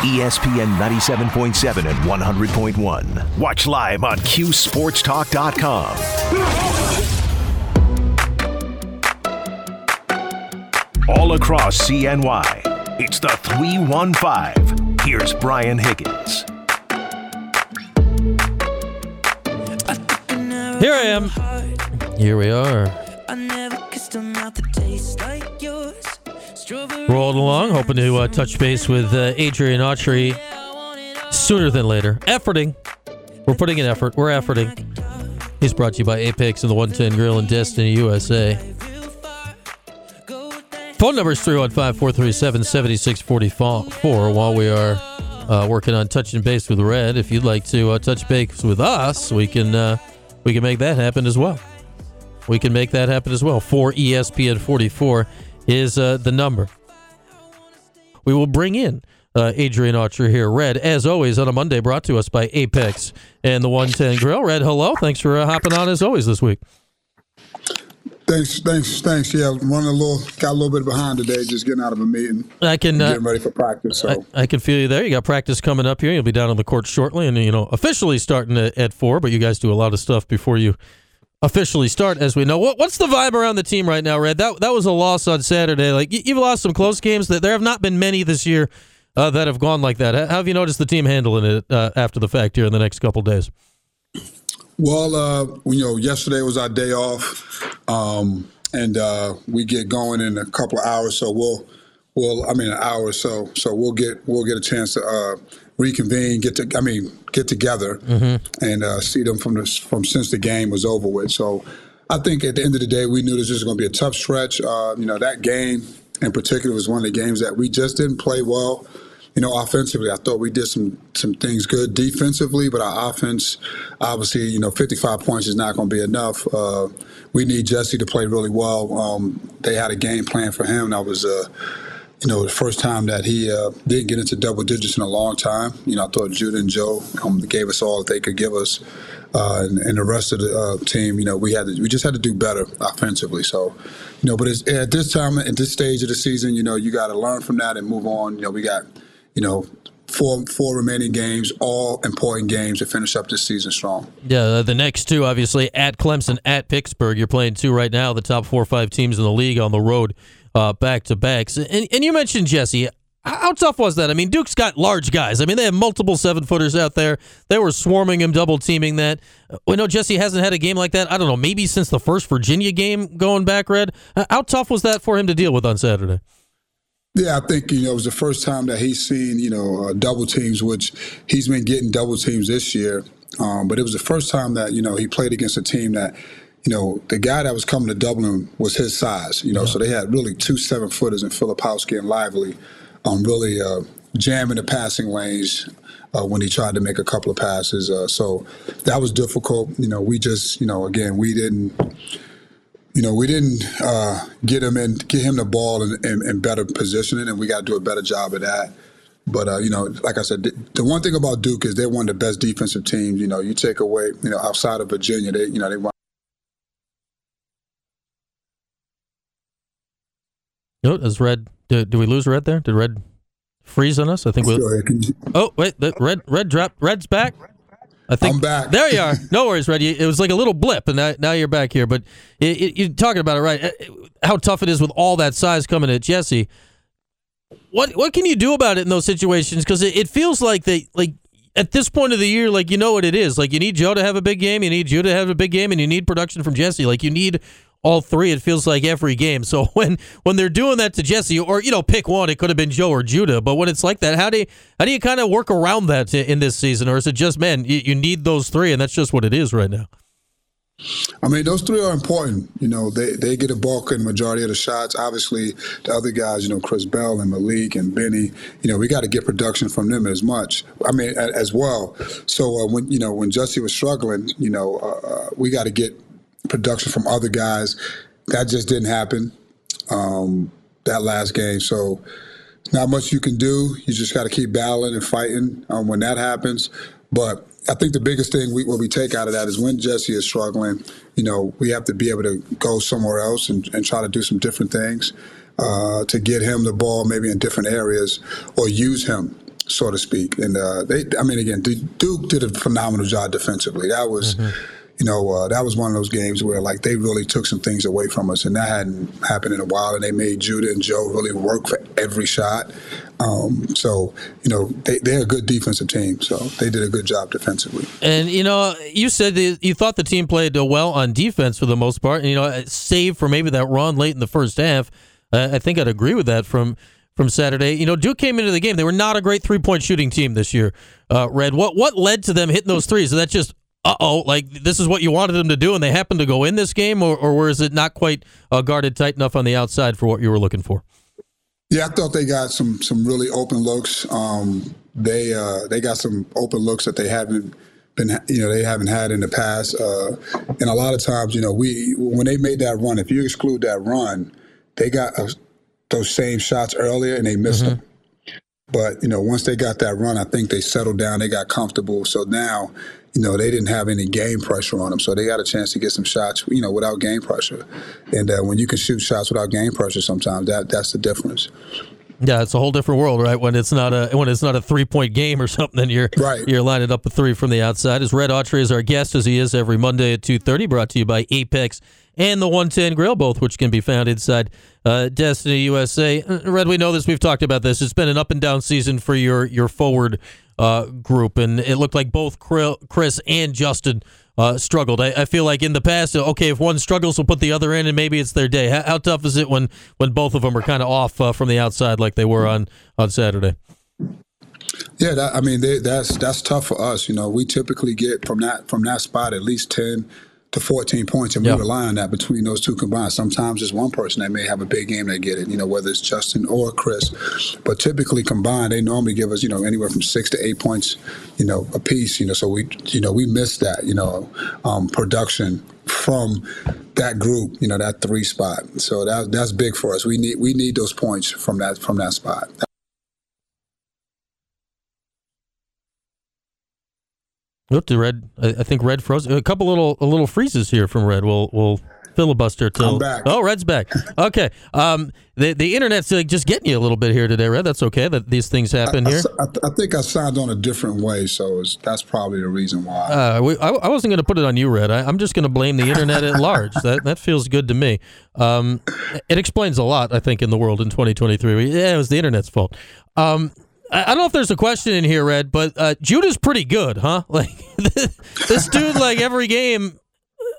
ESPN 97.7 and 100.1. Watch live on QSportsTalk.com. All across CNY, it's the 315. Here's Brian Higgins. Here I am. Here we are. Rolling along, hoping to uh, touch base with uh, Adrian Autry sooner than later. Efforting. We're putting in effort. We're efforting. He's brought to you by Apex and the 110 Grill in Destiny, USA. Phone number is 315 437 7644 while we are uh, working on touching base with Red. If you'd like to uh, touch base with us, we can uh, we can make that happen as well. We can make that happen as well. For ESPN 44 is uh, the number. We will bring in uh, Adrian Autry here. Red, as always, on a Monday, brought to us by Apex and the 110 Grill. Red, hello. Thanks for uh, hopping on as always this week. Thanks, thanks, thanks. Yeah, running a little, got a little bit behind today, just getting out of a meeting. I can uh, getting ready for practice. So I, I, can feel you there. You got practice coming up here. You'll be down on the court shortly, and you know officially starting at, at four. But you guys do a lot of stuff before you officially start, as we know. What, what's the vibe around the team right now, Red? That that was a loss on Saturday. Like you've lost some close games. That there have not been many this year uh, that have gone like that. How have you noticed the team handling it uh, after the fact here in the next couple days? Well, uh, you know, yesterday was our day off. Um, and uh, we get going in a couple of hours. So we'll, we'll, I mean, an hour or so. So we'll get we'll get a chance to uh, reconvene, get to, I mean, get together, mm-hmm. and uh, see them from the, from since the game was over with. So I think at the end of the day, we knew this was going to be a tough stretch. Uh, you know, that game in particular was one of the games that we just didn't play well you know, offensively, I thought we did some some things good defensively, but our offense, obviously, you know, 55 points is not going to be enough. Uh, we need Jesse to play really well. Um, they had a game plan for him. That was, uh, you know, the first time that he uh, didn't get into double digits in a long time. You know, I thought Judah and Joe um, gave us all that they could give us. Uh, and, and, the rest of the uh, team, you know, we had to, we just had to do better offensively. So, you know, but at this time, at this stage of the season, you know, you got to learn from that and move on. You know, we got you know, four four remaining games, all important games to finish up this season strong. Yeah, uh, the next two, obviously, at Clemson, at Pittsburgh. You're playing two right now, the top four or five teams in the league on the road, back to backs. And, and you mentioned Jesse. How tough was that? I mean, Duke's got large guys. I mean, they have multiple seven footers out there. They were swarming him, double teaming that. We know Jesse hasn't had a game like that. I don't know, maybe since the first Virginia game going back, Red. How tough was that for him to deal with on Saturday? Yeah, I think you know it was the first time that he's seen you know uh, double teams, which he's been getting double teams this year. Um, but it was the first time that you know he played against a team that you know the guy that was coming to Dublin was his size. You know, yeah. so they had really two seven footers in Filipowski and Lively, um, really uh, jamming the passing lanes. Uh, when he tried to make a couple of passes, uh, so that was difficult. You know, we just, you know, again, we didn't you know, we didn't uh, get him in, get him the ball in, in, in better positioning, and we got to do a better job of that. But uh, you know, like I said, the one thing about Duke is they're one of the best defensive teams. You know, you take away, you know, outside of Virginia, they, you know, they want. No, is Red? Did, did we lose Red there? Did Red freeze on us? I think we. Oh wait, the Red Red drop. Red's back. I think I'm back. There you are. No worries, Red. It was like a little blip, and now, now you're back here. But it, it, you're talking about it right. Uh, how tough it is with all that size coming at Jesse. What what can you do about it in those situations? Because it, it feels like they like at this point of the year, like you know what it is. Like you need Joe to have a big game, you need you to have a big game, and you need production from Jesse. Like you need all three. It feels like every game. So when when they're doing that to Jesse, or you know, pick one, it could have been Joe or Judah. But when it's like that, how do you, how do you kind of work around that in this season, or is it just man, you, you need those three, and that's just what it is right now? I mean, those three are important. You know, they, they get a bulk in majority of the shots. Obviously, the other guys, you know, Chris Bell and Malik and Benny, you know, we got to get production from them as much. I mean, as well. So uh, when you know when Jesse was struggling, you know, uh, uh we got to get production from other guys. That just didn't happen um, that last game. So not much you can do. You just got to keep battling and fighting um, when that happens. But I think the biggest thing we, what we take out of that is when Jesse is struggling, you know, we have to be able to go somewhere else and, and try to do some different things uh, to get him the ball maybe in different areas or use him so to speak. And uh, they, I mean, again, Duke did a phenomenal job defensively. That was. Mm-hmm you know, uh, that was one of those games where like they really took some things away from us, and that hadn't happened in a while. And they made Judah and Joe really work for every shot. Um, so you know they, they're a good defensive team, so they did a good job defensively. And you know, you said you thought the team played well on defense for the most part, and you know, save for maybe that run late in the first half. Uh, I think I'd agree with that from from Saturday. You know, Duke came into the game; they were not a great three point shooting team this year. Uh, Red, what what led to them hitting those threes? Is that just uh oh, like this is what you wanted them to do, and they happened to go in this game, or, or was it not quite uh, guarded tight enough on the outside for what you were looking for? Yeah, I thought they got some some really open looks. Um, they uh, they got some open looks that they haven't been you know they haven't had in the past. Uh, and a lot of times, you know, we when they made that run, if you exclude that run, they got uh, those same shots earlier and they missed mm-hmm. them. But you know, once they got that run, I think they settled down. They got comfortable. So now you know, they didn't have any game pressure on them. So they got a chance to get some shots, you know, without game pressure. And uh, when you can shoot shots without game pressure, sometimes that that's the difference. Yeah, it's a whole different world, right? When it's not a when it's not a three point game or something, then you're right. you're lining up a three from the outside. As Red Autry is our guest, as he is every Monday at two thirty, brought to you by Apex and the 110 Grill, both which can be found inside uh, Destiny USA. Uh, Red, we know this. We've talked about this. It's been an up and down season for your your forward uh, group, and it looked like both Chris and Justin uh, struggled. I, I, feel like in the past, okay, if one struggles, we'll put the other in, and maybe it's their day. How, how tough is it when when both of them are kind of off uh, from the outside like they were on on Saturday? Yeah, that, I mean they, that's that's tough for us. You know, we typically get from that from that spot at least ten to 14 points, and we rely on that between those two combined. Sometimes it's one person that may have a big game that get it, you know, whether it's Justin or Chris. But typically combined, they normally give us, you know, anywhere from six to eight points, you know, a piece. You know, so we, you know, we miss that, you know, um, production from that group, you know, that three spot. So that that's big for us. We need we need those points from that from that spot. Oop, the red. I think red froze. A couple little a little freezes here from red. We'll we'll filibuster till. Oh, red's back. Okay. Um, the the internet's uh, just getting you a little bit here today, red. That's okay. That these things happen I, here. I, I, think I signed on a different way, so that's probably the reason why. Uh, we, I, I wasn't going to put it on you, red. I, am just going to blame the internet at large. That that feels good to me. Um, it explains a lot, I think, in the world in 2023. Yeah, it was the internet's fault. Um, I don't know if there's a question in here, Red, but uh, Judah's pretty good, huh? Like this dude, like every game,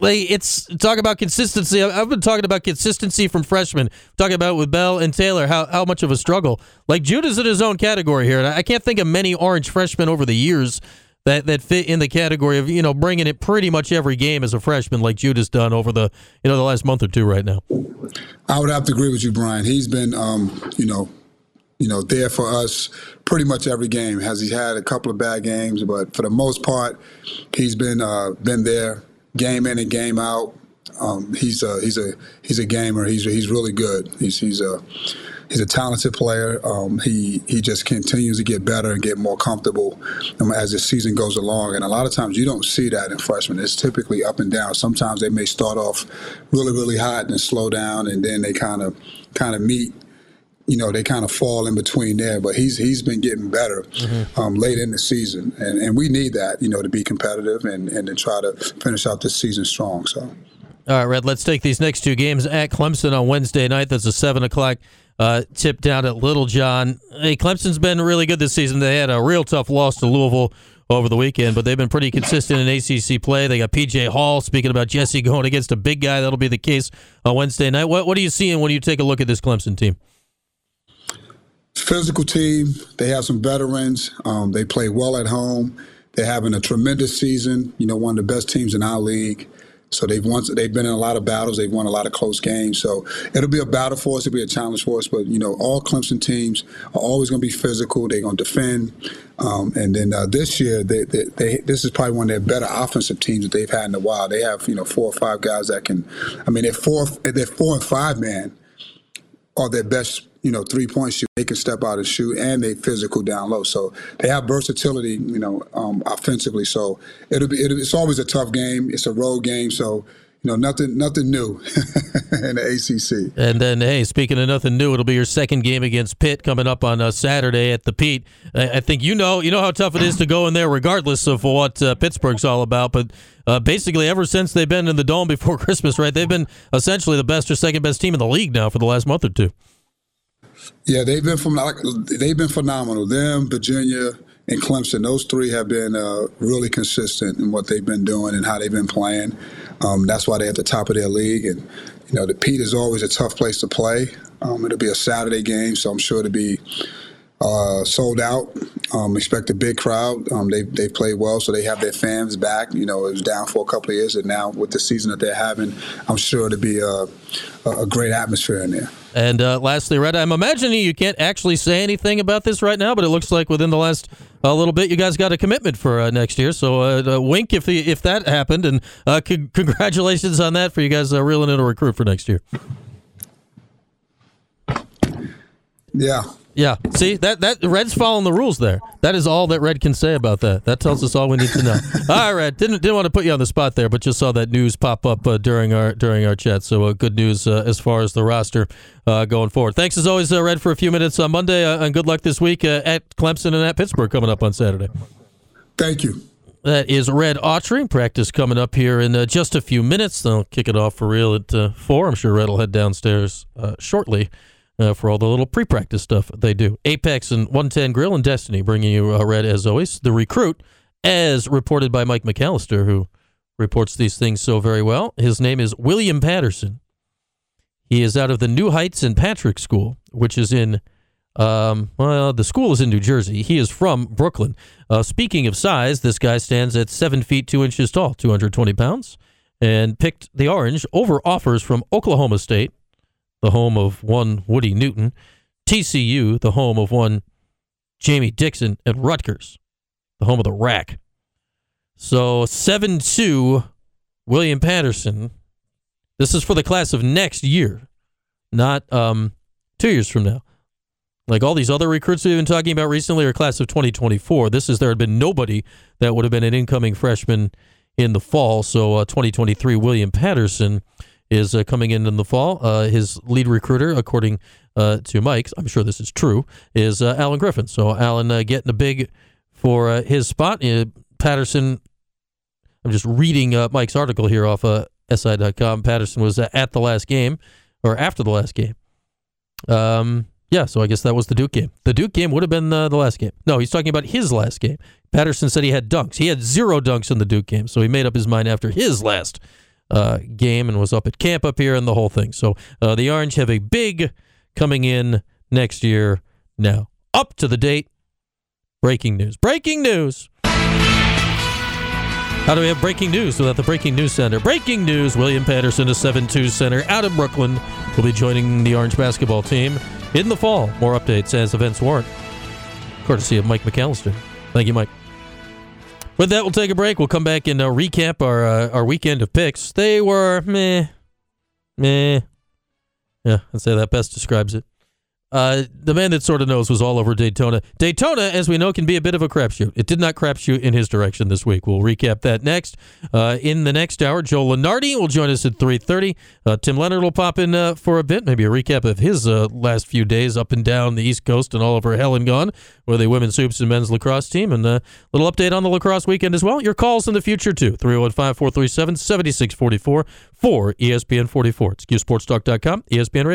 like it's talk about consistency. I've been talking about consistency from freshmen, talking about with Bell and Taylor how how much of a struggle. Like Judah's in his own category here, and I can't think of many orange freshmen over the years that that fit in the category of you know bringing it pretty much every game as a freshman, like Judah's done over the you know the last month or two right now. I would have to agree with you, Brian. He's been um, you know you know, there for us pretty much every game. Has he had a couple of bad games, but for the most part, he's been uh, been there game in and game out. Um, he's a he's a he's a gamer. He's he's really good. He's he's a he's a talented player. Um, he he just continues to get better and get more comfortable um, as the season goes along. And a lot of times you don't see that in freshmen. It's typically up and down. Sometimes they may start off really really hot and slow down, and then they kind of kind of meet you know, they kind of fall in between there. But he's he's been getting better mm-hmm. um, late in the season, and, and we need that, you know, to be competitive and, and to try to finish out this season strong. So. All right, Red. Let's take these next two games at Clemson on Wednesday night. That's a seven o'clock uh, tip down at Littlejohn. Hey, Clemson's been really good this season. They had a real tough loss to Louisville over the weekend, but they've been pretty consistent in ACC play. They got PJ Hall. Speaking about Jesse going against a big guy, that'll be the case on Wednesday night. What What are you seeing when you take a look at this Clemson team? Physical team. They have some veterans. Um, they play well at home. They're having a tremendous season. You know, one of the best teams in our league. So they've won. They've been in a lot of battles. They've won a lot of close games. So it'll be a battle for us. It'll be a challenge for us. But you know, all Clemson teams are always going to be physical. They're going to defend. Um, and then uh, this year, they, they, they, this is probably one of their better offensive teams that they've had in a while. They have you know four or five guys that can. I mean, they're four. They're four and five man are their best you know, three point shoot. They can step out and shoot, and they physical down low. So they have versatility, you know, um, offensively. So it'll be it'll, it's always a tough game. It's a road game, so you know, nothing nothing new in the ACC. And then, hey, speaking of nothing new, it'll be your second game against Pitt coming up on uh, Saturday at the Pete. I, I, think you know you know how tough it is to go in there, regardless of what uh, Pittsburgh's all about. But uh, basically, ever since they've been in the dome before Christmas, right? They've been essentially the best or second best team in the league now for the last month or two. Yeah, they've been from they've been phenomenal. Them, Virginia, and Clemson, those three have been uh, really consistent in what they've been doing and how they've been playing. Um, that's why they're at the top of their league. And, you know, the Pete is always a tough place to play. Um, it'll be a Saturday game, so I'm sure it'll be uh, sold out. Um, expect a big crowd. Um, they they played well, so they have their fans back. You know, it was down for a couple of years, and now with the season that they're having, I'm sure it'll be a, a great atmosphere in there. And uh, lastly, Red, I'm imagining you can't actually say anything about this right now, but it looks like within the last a uh, little bit, you guys got a commitment for uh, next year. So uh, wink if the, if that happened, and uh, c- congratulations on that for you guys uh, reeling in a recruit for next year. Yeah, yeah, see that that Red's following the rules there. That is all that Red can say about that. That tells us all we need to know. all right, Red didn't didn't want to put you on the spot there, but just saw that news pop up uh, during our during our chat. So uh, good news uh, as far as the roster uh, going forward. Thanks as always, uh, Red, for a few minutes on Monday, uh, and good luck this week at Clemson and at Pittsburgh coming up on Saturday. Thank you. That is Red Autry. Practice coming up here in just a few minutes. They'll kick it off for real at four. I'm sure Red will head downstairs shortly uh, for all the little pre-practice stuff they do. Apex and 110 Grill and Destiny bringing you uh, Red as always. The recruit, as reported by Mike McAllister, who reports these things so very well. His name is William Patterson. He is out of the New Heights and Patrick School, which is in, um, well, the school is in New Jersey. He is from Brooklyn. Uh, speaking of size, this guy stands at seven feet two inches tall, 220 pounds, and picked the orange over offers from Oklahoma State, the home of one Woody Newton, TCU, the home of one Jamie Dixon, and Rutgers, the home of the rack. So 7 2, William Patterson. This is for the class of next year, not um, two years from now. Like all these other recruits we've been talking about recently are class of 2024. This is there had been nobody that would have been an incoming freshman in the fall. So uh, 2023, William Patterson is uh, coming in in the fall. Uh, his lead recruiter, according uh, to Mike, I'm sure this is true, is uh, Allen Griffin. So Allen uh, getting a big for uh, his spot. Patterson, I'm just reading Mike's article here off uh, SI.com. Patterson was at the last game or after the last game. Um, yeah, so I guess that was the Duke game. The Duke game would have been the last game. No, he's talking about his last game. Patterson said he had dunks. He had zero dunks in the Duke game, so he made up his mind after his last uh, game and was up at camp up here and the whole thing. So uh, the Orange have a big coming in next year now. Up to the date. Breaking news. Breaking news. How do we have breaking news without the Breaking News Center? Breaking news William Patterson, a 7 2 center out of Brooklyn, will be joining the Orange basketball team in the fall. More updates as events warrant. Courtesy of Mike McAllister. Thank you, Mike. With that, we'll take a break. We'll come back and uh, recap our uh, our weekend of picks. They were meh, meh. Yeah, I'd say that best describes it. Uh, the man that sort of knows was all over Daytona. Daytona, as we know, can be a bit of a crapshoot. It did not crapshoot in his direction this week. We'll recap that next. Uh, in the next hour, Joe Lunardi will join us at 3.30. Uh, Tim Leonard will pop in uh, for a bit, maybe a recap of his uh, last few days up and down the East Coast and all over hell and gone with the women's hoops and men's lacrosse team. And a little update on the lacrosse weekend as well. Your calls in the future, too. 315-437-7644 for ESPN 44. It's QSportstalk.com, ESPN Radio.